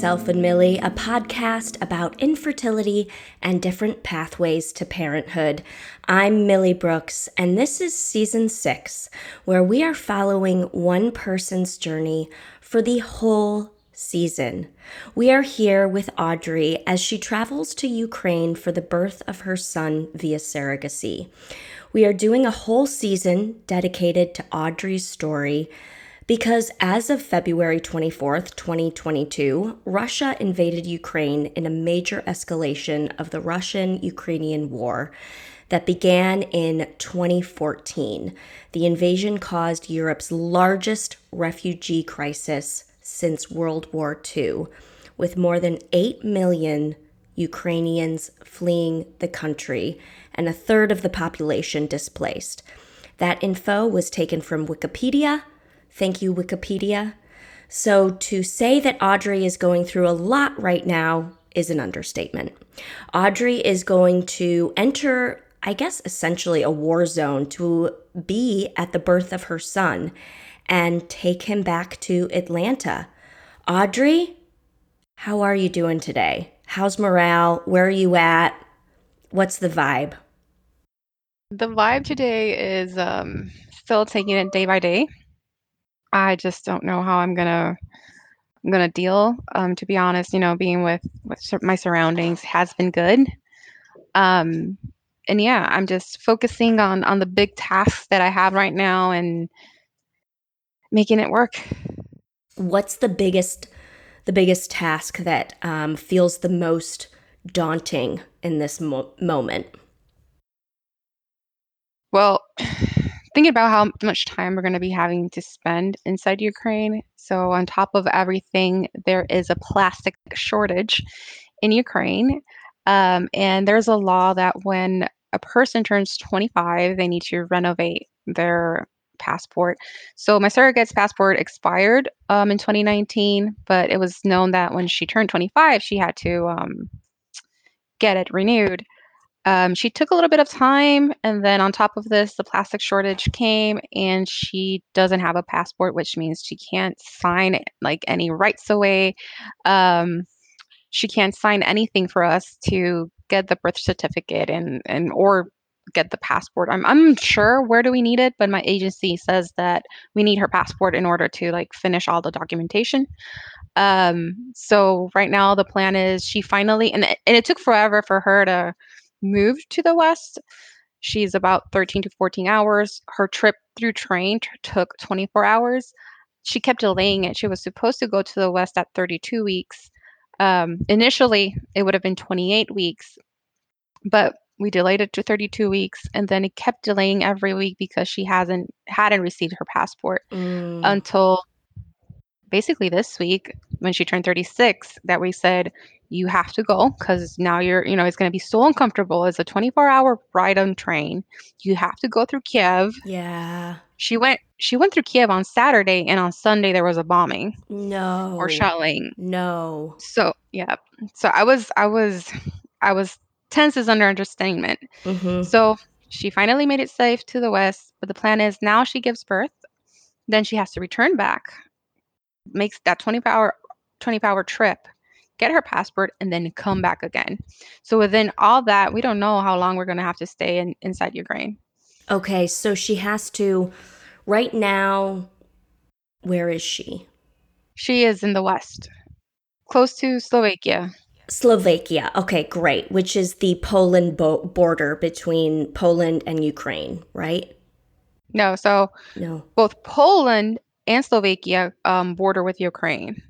Myself and Millie, a podcast about infertility and different pathways to parenthood. I'm Millie Brooks, and this is season six, where we are following one person's journey for the whole season. We are here with Audrey as she travels to Ukraine for the birth of her son via surrogacy. We are doing a whole season dedicated to Audrey's story because as of February 24th, 2022, Russia invaded Ukraine in a major escalation of the Russian Ukrainian war that began in 2014. The invasion caused Europe's largest refugee crisis since World War II, with more than 8 million Ukrainians fleeing the country and a third of the population displaced. That info was taken from Wikipedia Thank you, Wikipedia. So, to say that Audrey is going through a lot right now is an understatement. Audrey is going to enter, I guess, essentially a war zone to be at the birth of her son and take him back to Atlanta. Audrey, how are you doing today? How's morale? Where are you at? What's the vibe? The vibe today is um, still taking it day by day. I just don't know how I'm gonna I'm gonna deal. Um, to be honest, you know, being with with my surroundings has been good. Um, and yeah, I'm just focusing on on the big tasks that I have right now and making it work. What's the biggest the biggest task that um, feels the most daunting in this mo- moment? Well, thinking about how much time we're going to be having to spend inside Ukraine. So, on top of everything, there is a plastic shortage in Ukraine. Um, and there's a law that when a person turns 25, they need to renovate their passport. So my surrogate's passport expired um, in 2019, but it was known that when she turned 25, she had to um, get it renewed. Um, she took a little bit of time, and then on top of this, the plastic shortage came, and she doesn't have a passport, which means she can't sign like any rights away. Um, she can't sign anything for us to get the birth certificate and and or get the passport. I'm I'm sure where do we need it, but my agency says that we need her passport in order to like finish all the documentation. Um, so right now the plan is she finally and and it took forever for her to moved to the West. She's about 13 to 14 hours. Her trip through train t- took 24 hours. She kept delaying it. She was supposed to go to the West at 32 weeks. Um, initially, it would have been 28 weeks, but we delayed it to 32 weeks, and then it kept delaying every week because she hasn't hadn't received her passport mm. until basically this week when she turned 36 that we said you have to go because now you're you know it's going to be so uncomfortable. It's a 24 hour ride on train. You have to go through kiev. Yeah. She went she went through kiev on saturday and on sunday there was a bombing no. or shelling no. So yeah. So i was i was i was tense as under understatement. Mm-hmm. so she finally made it safe to the west but the plan is now she gives birth then she has to return back. Makes that 24 hour 24 hour trip get her passport and then come back again so within all that we don't know how long we're going to have to stay in, inside ukraine okay so she has to right now where is she she is in the west close to slovakia Slovakia. Okay, great. Which is the Poland bo- border between Poland and Ukraine, right? No, so no. Both Poland and Slovakia um, border with Ukraine.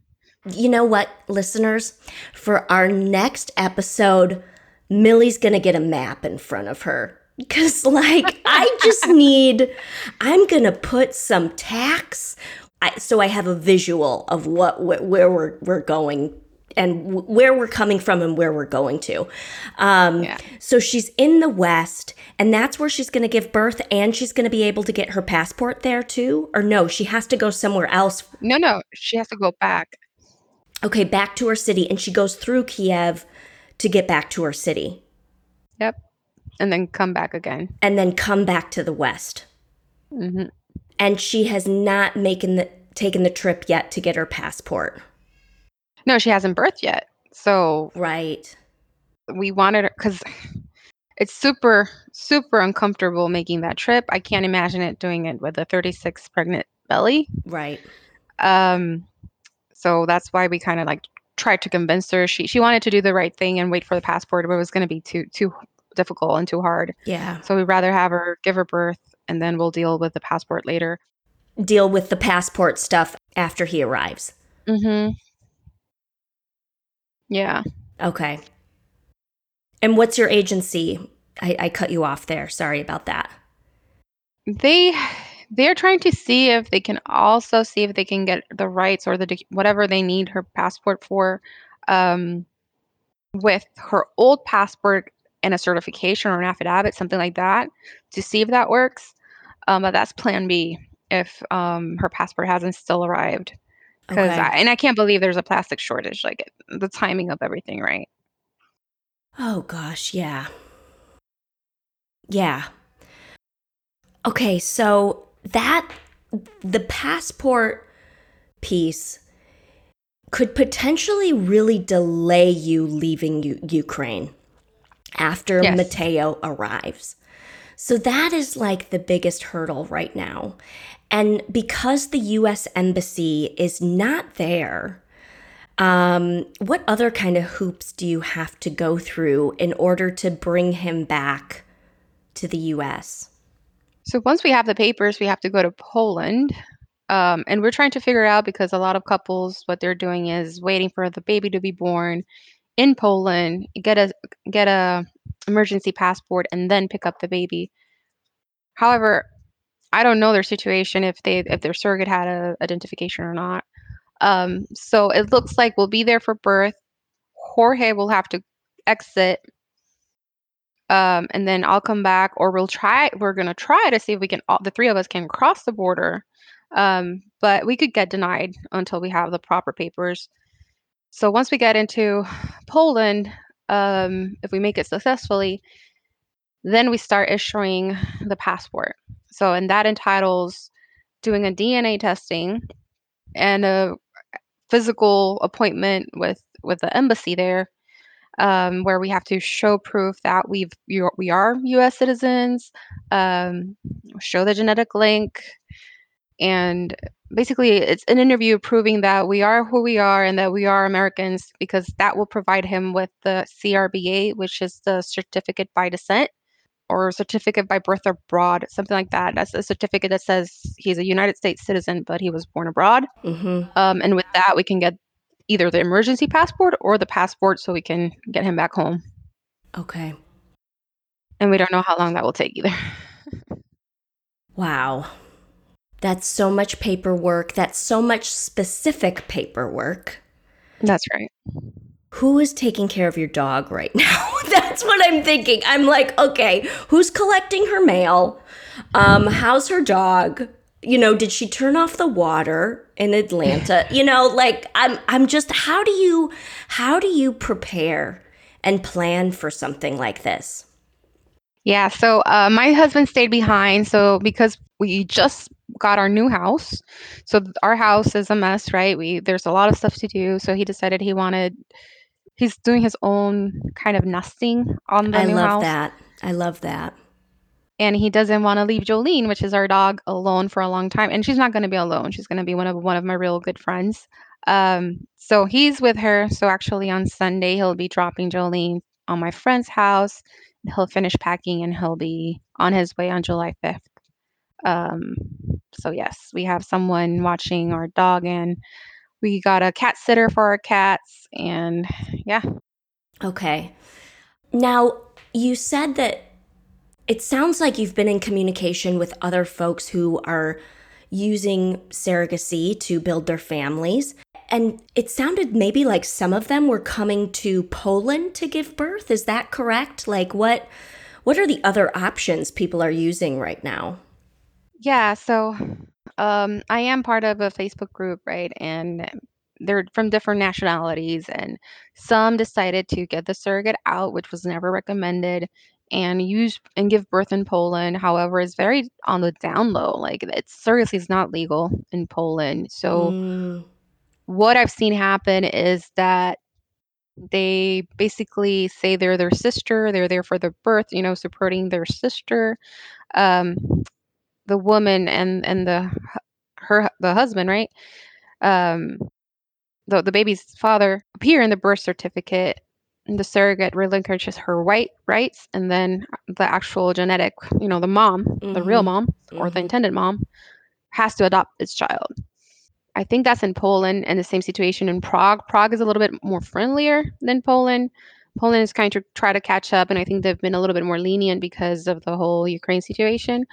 You know what, listeners? For our next episode, Millie's going to get a map in front of her. Because, like, I just need, I'm going to put some tacks I, so I have a visual of what where we're we're going and where we're coming from and where we're going to. Um, yeah. So she's in the West, and that's where she's going to give birth, and she's going to be able to get her passport there too. Or no, she has to go somewhere else. No, no, she has to go back. Okay, back to her city, and she goes through Kiev to get back to her city. Yep, and then come back again, and then come back to the West. Mm-hmm. And she has not making the taken the trip yet to get her passport. No, she hasn't birthed yet. So Right. we wanted her because it's super, super uncomfortable making that trip. I can't imagine it doing it with a 36 pregnant belly. Right. Um, so that's why we kind of like tried to convince her. She she wanted to do the right thing and wait for the passport, but it was going to be too too difficult and too hard. Yeah. So we'd rather have her give her birth, and then we'll deal with the passport later. Deal with the passport stuff after he arrives. Mm-hmm. Yeah. Okay. And what's your agency? I, I cut you off there. Sorry about that. They they're trying to see if they can also see if they can get the rights or the whatever they need her passport for um, with her old passport and a certification or an affidavit, something like that, to see if that works. Um, but that's Plan B if um, her passport hasn't still arrived. Because Okay. and I can't believe there's a plastic shortage. Like the timing of everything, right? Oh gosh, yeah. Yeah. Okay, so that the passport piece could potentially really delay you leaving U- Ukraine after Yes. Mateo arrives. So that is like the biggest hurdle right now. And because the US embassy is not there, um, what other kind of hoops do you have to go through in order to bring him back to the US? So once we have the papers, we have to go to Poland. Um, and we're trying to figure out because a lot of couples, what they're doing is waiting for the baby to be born in Poland, get a get a emergency passport, and then pick up the baby. However, I don't know their situation if they if their surrogate had a identification or not. Um, so it looks like we'll be there for birth. Jorge will have to exit um, and then I'll come back, or we'll try. We're gonna try to see if we can. All, the three of us can cross the border, um, but we could get denied until we have the proper papers. So once we get into Poland, um, if we make it successfully, then we start issuing the passport. So and that entitles doing a DNA testing and a physical appointment with with the embassy there um, where we have to show proof that we've we are U.S. citizens, um, show the genetic link, and basically it's an interview proving that we are who we are and that we are Americans because that will provide him with the CRBA, which is the certificate by descent or certificate by birth abroad, something like that. That's a certificate that says he's a United States citizen, but he was born abroad. Mm-hmm. Um, and with that, we can get either the emergency passport or the passport so we can get him back home. Okay. And we don't know how long that will take either. Wow. That's so much paperwork. That's so much specific paperwork. That's right. Who is taking care of your dog right now? That's what I'm thinking. I'm like, okay, who's collecting her mail? Um, how's her dog? You know, did she turn off the water in Atlanta? You know, like I'm I'm just how do you how do you prepare and plan for something like this? Yeah, so uh, my husband stayed behind. So because we just got our new house, so our house is a mess, right? We there's a lot of stuff to do. So he decided he wanted. He's doing his own kind of nesting on the I new love that. I love that. And he doesn't want to leave Jolene, which is our dog, alone for a long time. And she's not going to be alone. She's going to be one of one of my real good friends. Um, so he's with her. So actually on Sunday he'll be dropping Jolene on my friend's house. He'll finish packing and he'll be on his way on July 5th. Um, so yes, we have someone watching our dog and we got a cat sitter for our cats and yeah. Okay. Now, you said that it sounds like you've been in communication with other folks who are using surrogacy to build their families. And it sounded maybe like some of them were coming to Poland to give birth. Is that correct? Like what what are the other options people are using right now? Yeah, so um, I am part of a Facebook group, right? And they're from different nationalities, and some decided to get the surrogate out, which was never recommended, and use and give birth in Poland. However, it's very on the down low. Like it's seriously is not legal in Poland, so Mm, what I've seen happen is that they basically say they're their sister, they're there for the birth, you know, supporting their sister. Um, the woman and and the her the husband, right? Um, the the baby's father appear in the birth certificate. And the surrogate relinquishes her right rights, and then the actual genetic, you know, the mom, the real Mhm. mom or the Mhm. intended mom, has to adopt this child. I think that's in Poland and the same situation in Prague. Prague is a little bit more friendlier than Poland. Poland is kind of try to catch up, and I think they've been a little bit more lenient because of the whole Ukraine situation.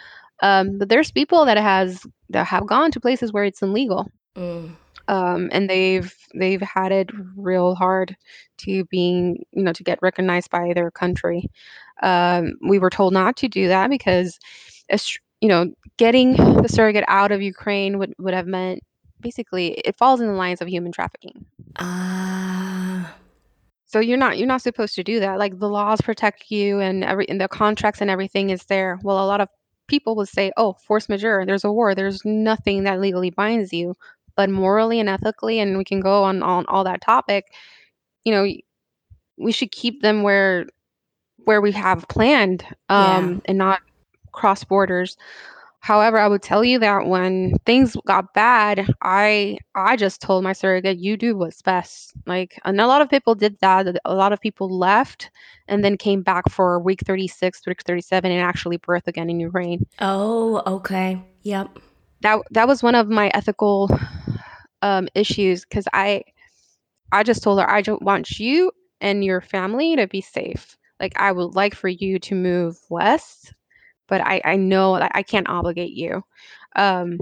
Um, but there's people that has that have gone to places where it's illegal, Mm. Um, and they've they've had it real hard to being you know to get recognized by their country. Um, we were told not to do that because, you know, getting the surrogate out of Ukraine would would have meant basically it falls in the lines of human trafficking. Ah. So you're not you're not supposed to do that. Like the laws protect you and every and the contracts and everything is there. Well, a lot of people would say, "Oh, force majeure. There's a war. There's nothing that legally binds you." But morally and ethically, and we can go on on all that topic. You know, we should keep them where where we have planned, Yeah. um, and not cross borders. However, I would tell you that when things got bad, I I just told my surrogate, "You do what's best." Like, and a lot of people did that. A lot of people left and then came back for week 36, week 37, and actually birth again in Ukraine. Oh, okay. Yep. That that was one of my ethical um, issues because I I just told her I don't want you and your family to be safe. Like, I would like for you to move west but I, I know that I can't obligate you. Um,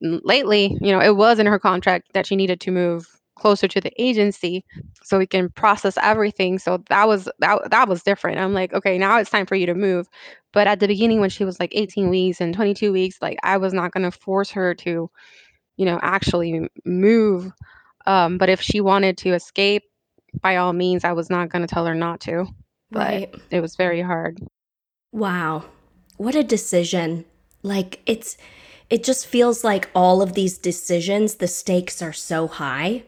lately, you know, it was in her contract that she needed to move closer to the agency so we can process everything. So that was that that was different. I'm like, okay, now it's time for you to move. But at the beginning when she was like 18 weeks and 22 weeks, like I was not going to force her to, you know, actually move. Um, but if she wanted to escape, by all means, I was not going to tell her not to. But Right. it was very hard. Wow. What a decision. Like it's it just feels like all of these decisions the stakes are so high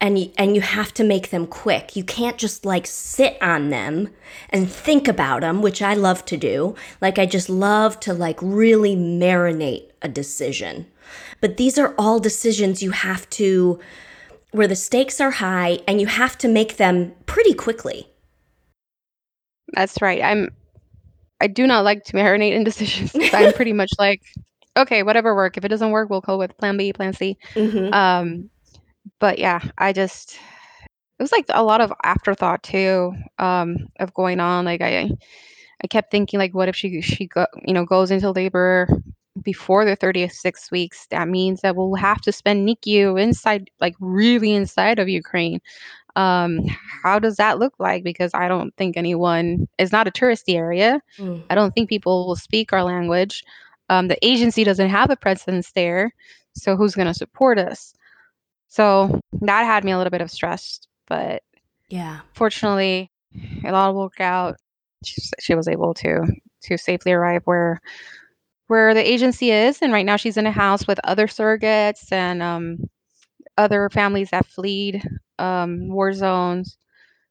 and and you have to make them quick. You can't just like sit on them and think about them, which I love to do. Like I just love to like really marinate a decision. But these are all decisions you have to where the stakes are high and you have to make them pretty quickly. That's right. I'm I do not like to marinate in decisions. I'm pretty much like, okay, whatever work. If it doesn't work, we'll go with plan B, plan C. Mhm. Um, but yeah, I just it was like a lot of afterthought too, um, of going on. Like I I kept thinking like what if she she go you know goes into labor before the 36 weeks that means that we'll have to spend NICU inside like really inside of Ukraine um, how does that look like? Because I don't think anyone it's not a touristy area. Mm. I don't think people will speak our language. Um, the agency doesn't have a presence there, so who's going to support us? So that had me a little bit of stress, but Yeah. fortunately, it all worked out. She, she was able to to safely arrive where where the agency is, and right now she's in a house with other surrogates and um, other families that fled um, war zones.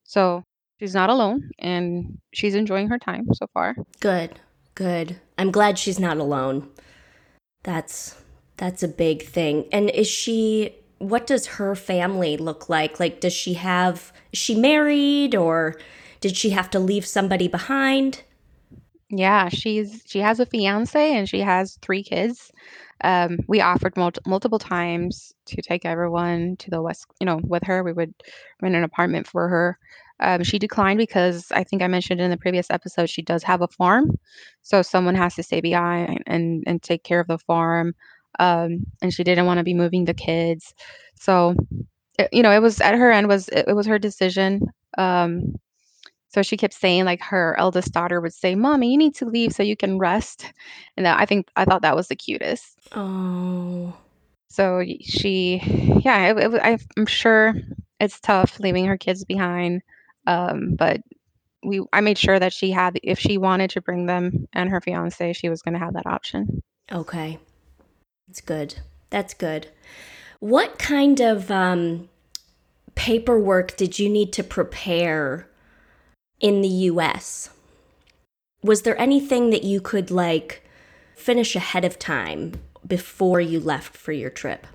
So she's not alone and she's enjoying her time so far. Good. Good. I'm glad she's not alone. That's that's a big thing. And is she what does her family look like? Like does she have is she married or did she have to leave somebody behind? Yeah, she's she has a fiance and she has three kids. Um, we offered mul- multiple times to take everyone to the west, you know, with her. We would rent an apartment for her. Um, she declined because I think I mentioned in the previous episode she does have a farm, so someone has to stay behind and and take care of the farm. Um, and she didn't want to be moving the kids, so it, you know, it was at her end was it, it was her decision. Um, so she kept saying like her eldest daughter would say, "Mommy, you need to leave so you can rest," and that, I think I thought that was the cutest. Oh. So she, yeah, it, it, I, I'm sure it's tough leaving her kids behind, um, but we I made sure that she had if she wanted to bring them and her fiance, she was going to have that option. Okay. That's good. That's good. What kind of um, paperwork did you need to prepare in the US? Was there anything that you could like finish ahead of time before you left for your trip?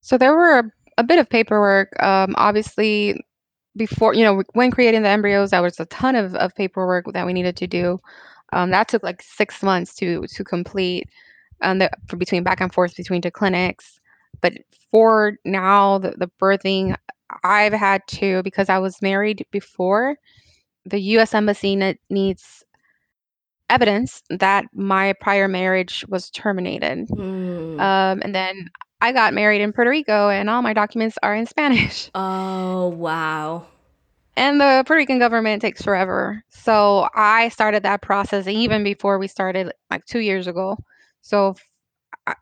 So there were a, a bit of paperwork. Um, obviously, before, you know, when creating the embryos, there was a ton of, of paperwork that we needed to do. Um, that took like six months to to complete, um, the, between back and forth between the clinics. But for now, the, the birthing, I've had to because I was married before. The U.S. Embassy ne- needs evidence that my prior marriage was terminated. Hmm. Um, and then I got married in Puerto Rico, and all my documents are in Spanish. Oh, wow. And the Puerto Rican government takes forever. So I started that process even before we started, like two years ago. So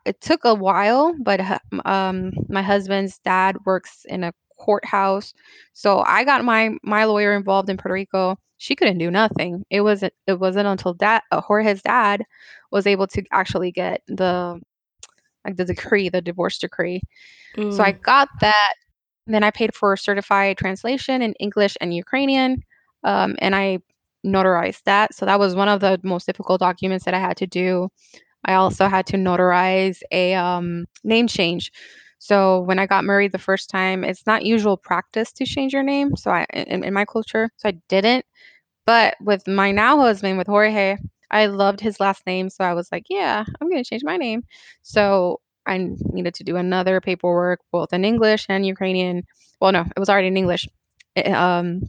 it took a while, but um, my husband's dad works in a courthouse, so I got my my lawyer involved in Puerto Rico. She couldn't do nothing. It wasn't it wasn't until that uh, Jorge's dad was able to actually get the like the decree, the divorce decree. So I Mm. got that. Then I paid for a certified translation in English and Ukrainian, um, and I notarized that. So that was one of the most difficult documents that I had to do. I also had to notarize a um, name change. So when I got married the first time, it's not usual practice to change your name. So I in, in my culture, so I didn't. But with my now husband, with Jorge, I loved his last name, so I was like, yeah, I'm gonna change my name. So I needed to do another paperwork, both in English and Ukrainian. Well, no, it was already in English. Eh, Um,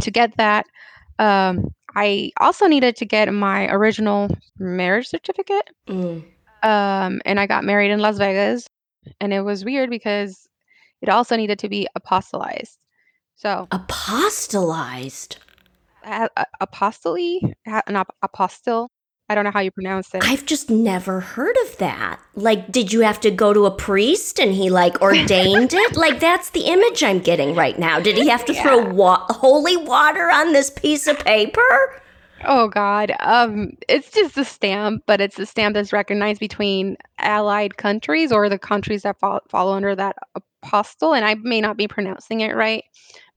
to get that, um, I also needed to get my original marriage certificate. Mm. Um, and I got married in Las Vegas, and it was weird because it also needed to be apostolized. So Apostolized. a- a- apostole, A- an ap- apostle. I don't know how you pronounce it. I've just never heard of that. Like, did you have to go to a priest and he like ordained it? Like, that's the image I'm getting right now. Did he have to throw wa- holy water on this piece of paper? Oh God, um, it's just a stamp, but it's a stamp that's recognized between allied countries or the countries that fall, follow under that apostle. And I may not be pronouncing it right,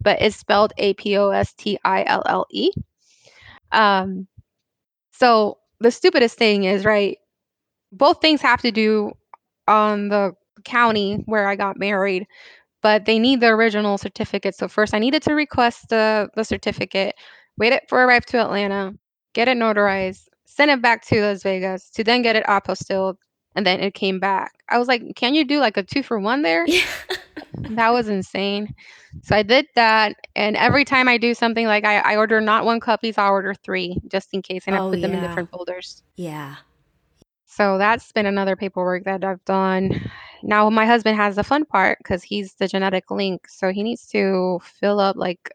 but it's spelled A P O S T I L L E. Um, so the stupidest thing is right. Both things have to do on the county where I got married, but they need the original certificate. So first, I needed to request the the certificate, wait it for arrive to Atlanta, get it notarized, send it back to Las Vegas to then get it apostilled, and then it came back. I was like, can you do like a two for one there? Yeah. That was insane. So I did that, and every time I do something like I, I order not one copies, I order three just in case, and I Oh, put them in different folders. Yeah. So that's been another paperwork that I've done. Now my husband has the fun part because he's the genetic link, so he needs to fill up like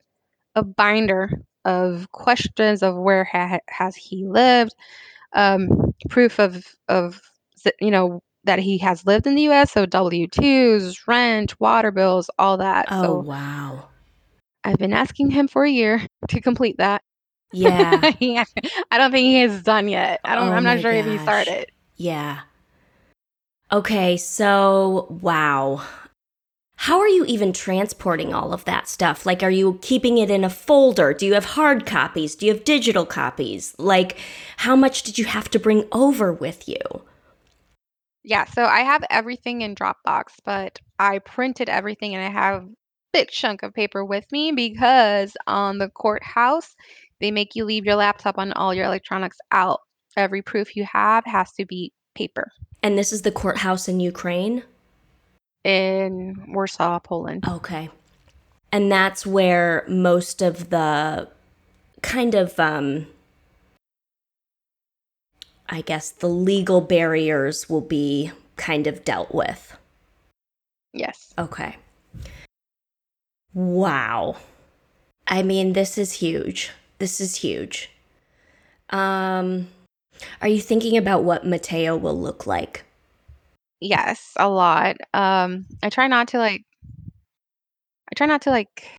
a binder of questions of where ha- has he lived, um, proof of of you know that he has lived in the U.S. So W twos, rent, water bills, all that. Oh, So wow. I've been asking him for a year to complete that. Yeah. He- I don't think he has done yet. I don't. Oh I'm not sure if he started. Yeah. Okay, so wow. How are you even transporting all of that stuff? Like, are you keeping it in a folder? Do you have hard copies? Do you have digital copies? Like, how much did you have to bring over with you? Yeah, so I have everything in Dropbox, but I printed everything and I have a big chunk of paper with me because on the courthouse, they make you leave your laptop and all your electronics out. Every proof you have has to be paper And this is the courthouse in Ukraine? In Warsaw, Poland. Okay. And that's where most of the kind of, um, I guess, the legal barriers will be kind of dealt with. Yes. Okay. Wow. I mean, this is huge. This is huge. Um, are you thinking about what Mateo will look like? Yes, a lot. Um, I try not to like I try not to like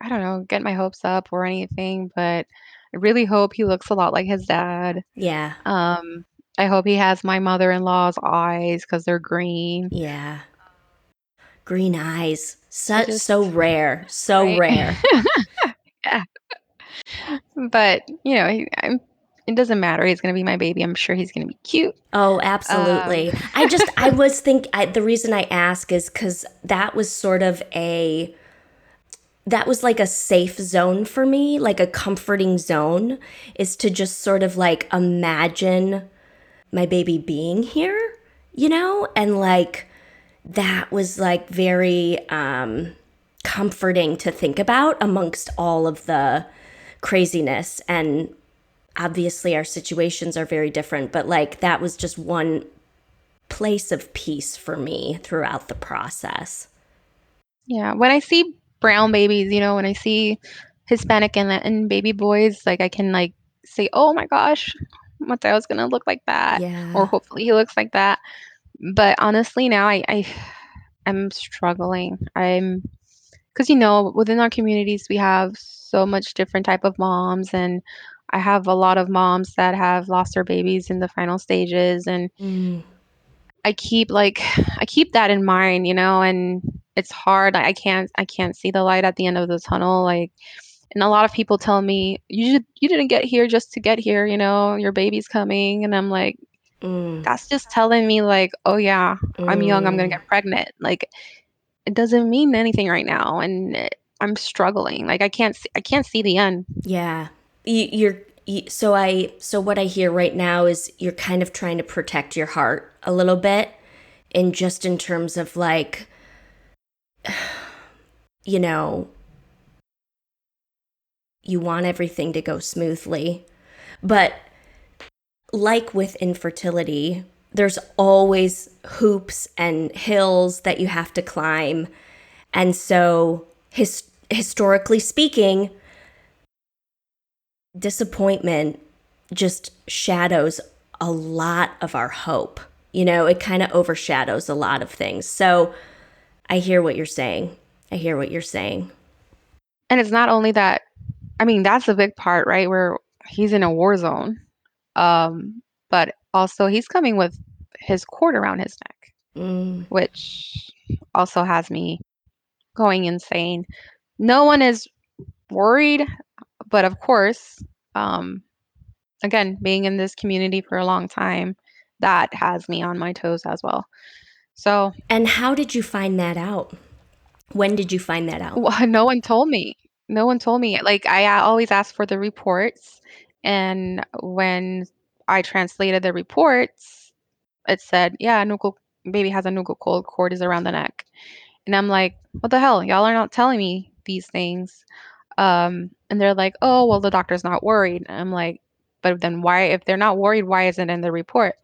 I don't know, get my hopes up or anything, but I really hope he looks a lot like his dad. Yeah. Um, I hope he has my mother-in-law's eyes because they're green. Yeah. green eyes. So, I just- so rare. So Right? rare. But you know, he, I'm, it doesn't matter. He's gonna be my baby. I'm sure he's gonna be cute. Oh, absolutely. Um, I just, I was think I, the reason I ask is because that was sort of a, that was like a safe zone for me, like a comforting zone, is to just sort of like imagine my baby being here, you know, and like that was like very um, comforting to think about amongst all of the craziness and obviously our situations are very different, but like that was just one place of peace for me throughout the process. Yeah, when I see brown babies, you know, when I see Hispanic and Latin baby boys, like I can like say, "Oh my gosh, Mateo's gonna look like that," Yeah. or hopefully he looks like that. But honestly, now I, I I'm struggling. I'm because you know within our communities we have so much different type of moms, and I have a lot of moms that have lost their babies in the final stages, and Mm, I keep like I keep that in mind, you know, and it's hard. I I can't I can't see the light at the end of the tunnel. Like, and a lot of people tell me you should, you didn't get here just to get here, you know, your baby's coming, and I'm like, mm, that's just telling me like, oh yeah, I'm young, I'm gonna mm. get pregnant. Like, it doesn't mean anything right now, and it, I'm struggling. Like, I can't see, I can't see the end. Yeah. You, you're you, so I so what I hear right now is you're kind of trying to protect your heart a little bit in just in terms of like you know you want everything to go smoothly. But like with infertility, there's always hoops and hills that you have to climb. And so, his, historically speaking, disappointment just shadows a lot of our hope. You know, it kind of overshadows a lot of things. So, I hear what you're saying. I hear what you're saying. And it's not only that. I mean, that's the big part, right? Where he's in a war zone, um, but also he's coming with his cord around his neck. Mm, which also has me going insane. No one is worried, but of course, um, again, being in this community for a long time, that has me on my toes as well. So And how did you find that out? When did you find that out? Well, no one told me. No one told me. Like I always ask for the reports, and when I translated the reports, it said, "Yeah, nuchal baby has a nuchal cold cord is around the neck," and I'm like, "What the hell? Y'all are not telling me these things." Um, and they're like, "Oh, well, the doctor's not worried." And I'm like, "But then why? If they're not worried, why isn't it in the report?"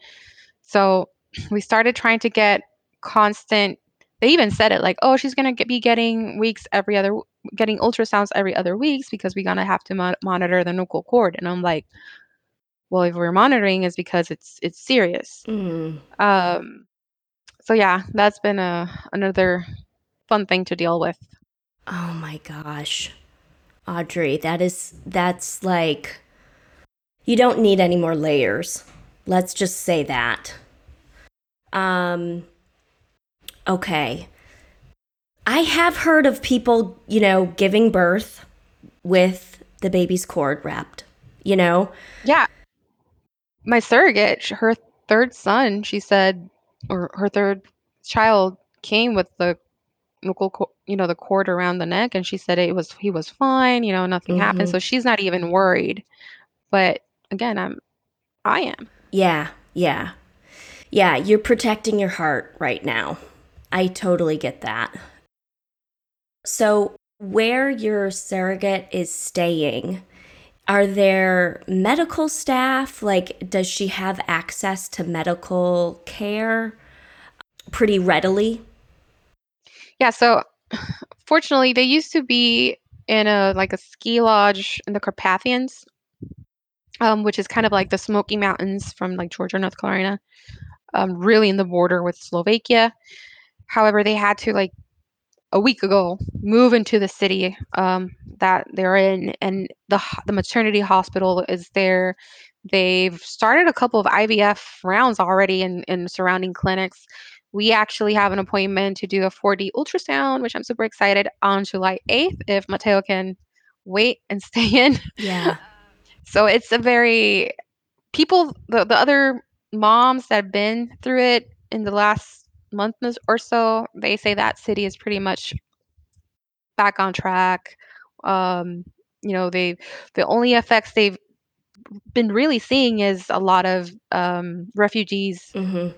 So we started trying to get constant they even said it like oh she's going to get, be getting weeks every other getting ultrasounds every other weeks because we're going to have to mo- monitor the nuchal cord and i'm like well if we're monitoring is because it's it's serious Mm, um so yeah that's been a another fun thing to deal with oh my gosh. Audrey, that is, that's like, you don't need any more layers. Let's just say that. Um, okay. I have heard of people, you know, giving birth with the baby's cord wrapped, you know? yeah my surrogate her third son she said or her third child came with the co- you know the cord around the neck and she said it was he was fine you know nothing happened Mhm. so she's not even worried but again i'm i am Yeah, yeah. Yeah, you're protecting your heart right now. I totally get that. So, where your surrogate is staying, are there medical staff? Like, does she have access to medical care pretty readily? yeah so fortunately they used to be in a like a ski lodge in the carpathians um, which is kind of like the smoky mountains from like georgia north carolina um, really in the border with slovakia. However they had to like a week ago move into the city um, that they're in and the the maternity hospital is there. They've started a couple of ivf rounds already in, in surrounding clinics we actually have an appointment to do a 4D ultrasound, which I'm super excited on July 8th if Mateo can wait and stay in. Yeah. So it's a very people the, the other moms that have been through it in the last month or so, they say that city is pretty much back on track. Um, you know, they the only effects they've been really seeing is a lot of um, refugees hmm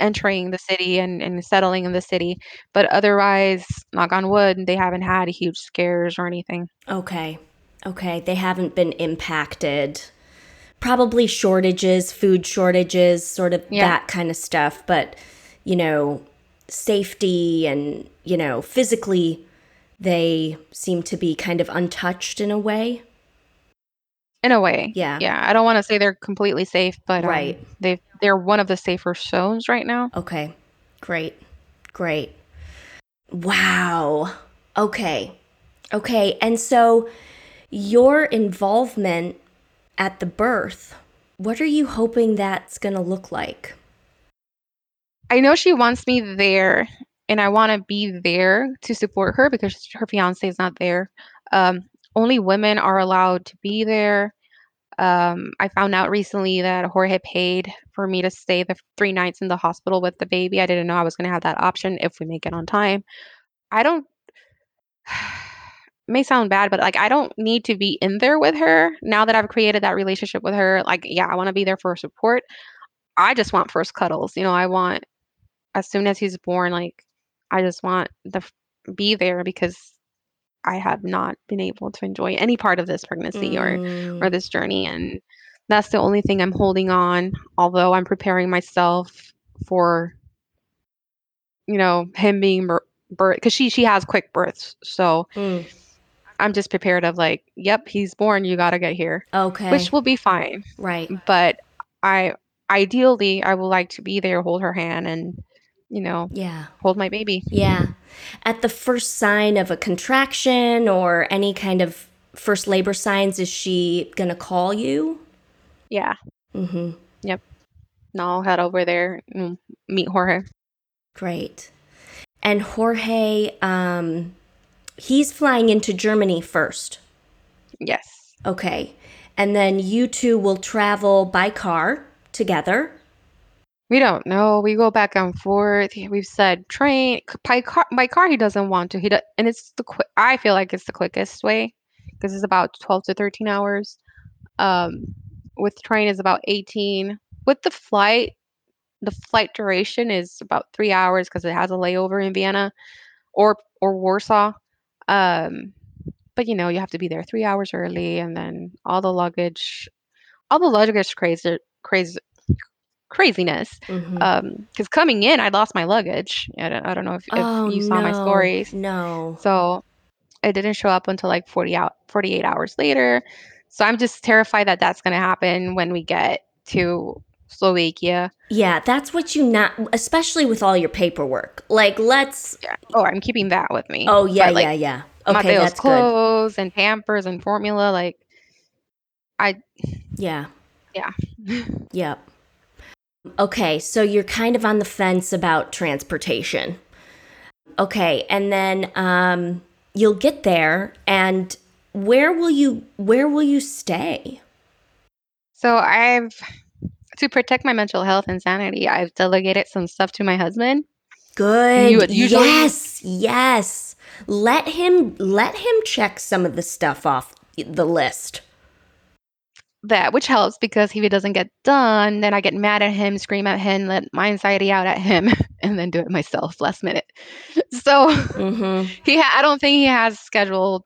entering the city and, and settling in the city. But otherwise, knock on wood, they haven't had huge scares or anything. Okay. Okay. They haven't been impacted. Probably shortages, food shortages, sort of Yeah. that kind of stuff. But, you know, safety and, you know, physically, they seem to be kind of untouched in a way. In a way. Yeah. Yeah. I don't want to say they're completely safe, but um, Right. they they're one of the safer zones right now. Okay. Great. Great. Wow. Okay. Okay. And so your involvement at the birth, what are you hoping that's going to look like? I know she wants me there, and I want to be there to support her because her fiance is not there. Um, only women are allowed to be there. Um, I found out recently that Jorge paid for me to stay the three nights in the hospital with the baby. I didn't know I was going to have that option if we make it on time. I don't. may sound bad, but like I don't need to be in there with her now that I've created that relationship with her. Like, yeah, I want to be there for support. I just want first cuddles. You know, I want as soon as he's born, like I just want the be there because I have not been able to enjoy any part of this pregnancy or Mm, or this journey, and that's the only thing I'm holding on. Although I'm preparing myself for you know him being bir- birth because she she has quick births, so mm, I'm just prepared of like, yep, he's born, you got to get here, okay. which will be fine. right. But I ideally I would like to be there, hold her hand, and you know Yeah. hold my baby. Yeah. At the first sign of a contraction or any kind of first labor signs, is she going to call you? Yeah. Mm-hmm. No, I'll head over there and meet Jorge. Great. And Jorge, um, he's flying into Germany first. Yes. Okay. And then you two will travel by car together. We don't know. We go back and forth. We've said train by car. By car, he doesn't want to. He do, and it's the quick. I feel like it's the quickest way because it's about twelve to thirteen hours. Um, with train is about eighteen. With the flight, the flight duration is about three hours because it has a layover in Vienna or or Warsaw. Um, but you know you have to be there three hours early, and then all the luggage, all the luggage crazy, crazy, craziness. Mm-hmm. Um, because coming in, I lost my luggage. I don't, I don't know if, if oh, you saw my no. stories. No. So it didn't show up until like 40 out 48 hours later. So I'm just terrified that that's going to happen when we get to Slovakia. Yeah, that's what you not, especially with all your paperwork. Like, let's. Yeah. Oh, I'm keeping that with me. Oh, yeah, But, like, yeah, yeah. Okay, Mateo's that's good. clothes and Pampers and formula, like I. Yeah. Yeah. Yep. Okay, so you're kind of on the fence about transportation. Okay, and then um, you'll get there, and where will you where will you stay? So I've to protect my mental health and sanity, I've delegated some stuff to my husband. Good. You usually- yes, yes. Let him let him check some of the stuff off the list. That which helps because if it doesn't get done then i get mad at him scream at him let my anxiety out at him and then do it myself last minute so Mm-hmm. he ha- i don't think he has scheduled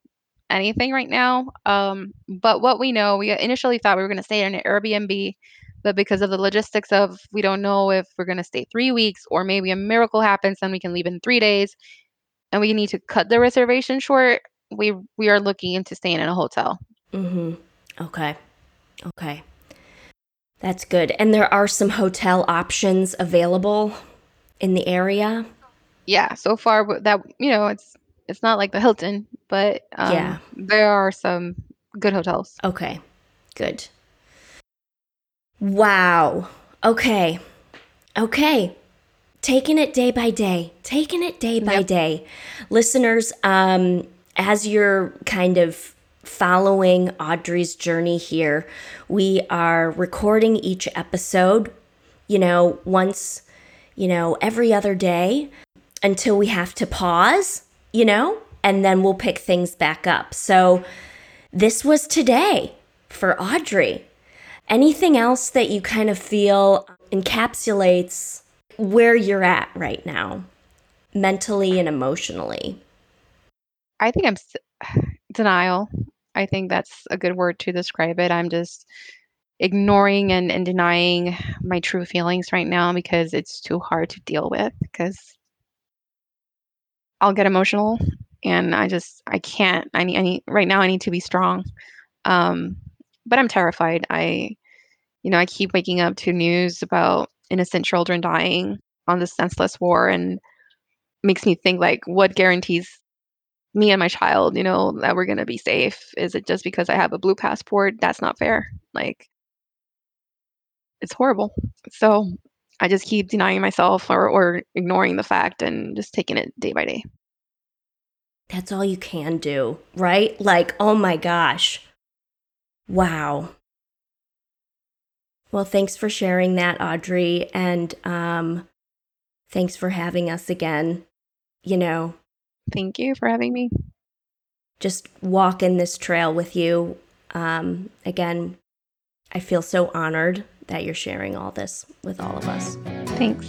anything right now um but what we know we initially thought we were going to stay in an airbnb but because of the logistics of we don't know if we're going to stay three weeks or maybe a miracle happens and we can leave in three days and we need to cut the reservation short we we are looking into staying in a hotel Mm-hmm. Okay. Okay. That's good. And there are some hotel options available in the area. yeah so far that you know it's it's not like the hilton but um, Yeah. there are some good hotels Okay. Good. Wow. Okay. Okay. taking it day by day, taking it day by Yep. day. Listeners, um, as you're kind of following Audrey's journey here, we are recording each episode, you know, once, you know, every other day until we have to pause, you know, and then we'll pick things back up. So this was today for Audrey. Anything else that you kind of feel encapsulates where you're at right now, mentally and emotionally? I think I'm s- denial. I think that's a good word to describe it. I'm just ignoring and, and denying my true feelings right now because it's too hard to deal with because I'll get emotional and I just I can't. I need I need right now I need to be strong. Um but I'm terrified. I you know, I keep waking up to news about innocent children dying on this senseless war and makes me think like what guarantees me and my child, you know, that we're going to be safe? Is it just because I have a blue passport? That's not fair. Like it's horrible. So I just keep denying myself or, or ignoring the fact and just taking it day by day. That's all you can do, right? Like, oh my gosh. Wow. Well, thanks for sharing that, Audrey. And um, thanks for having us again. You know, Thank you for having me. just walking this trail with you. Um, again, I feel so honored that you're sharing all this with all of us. Thanks.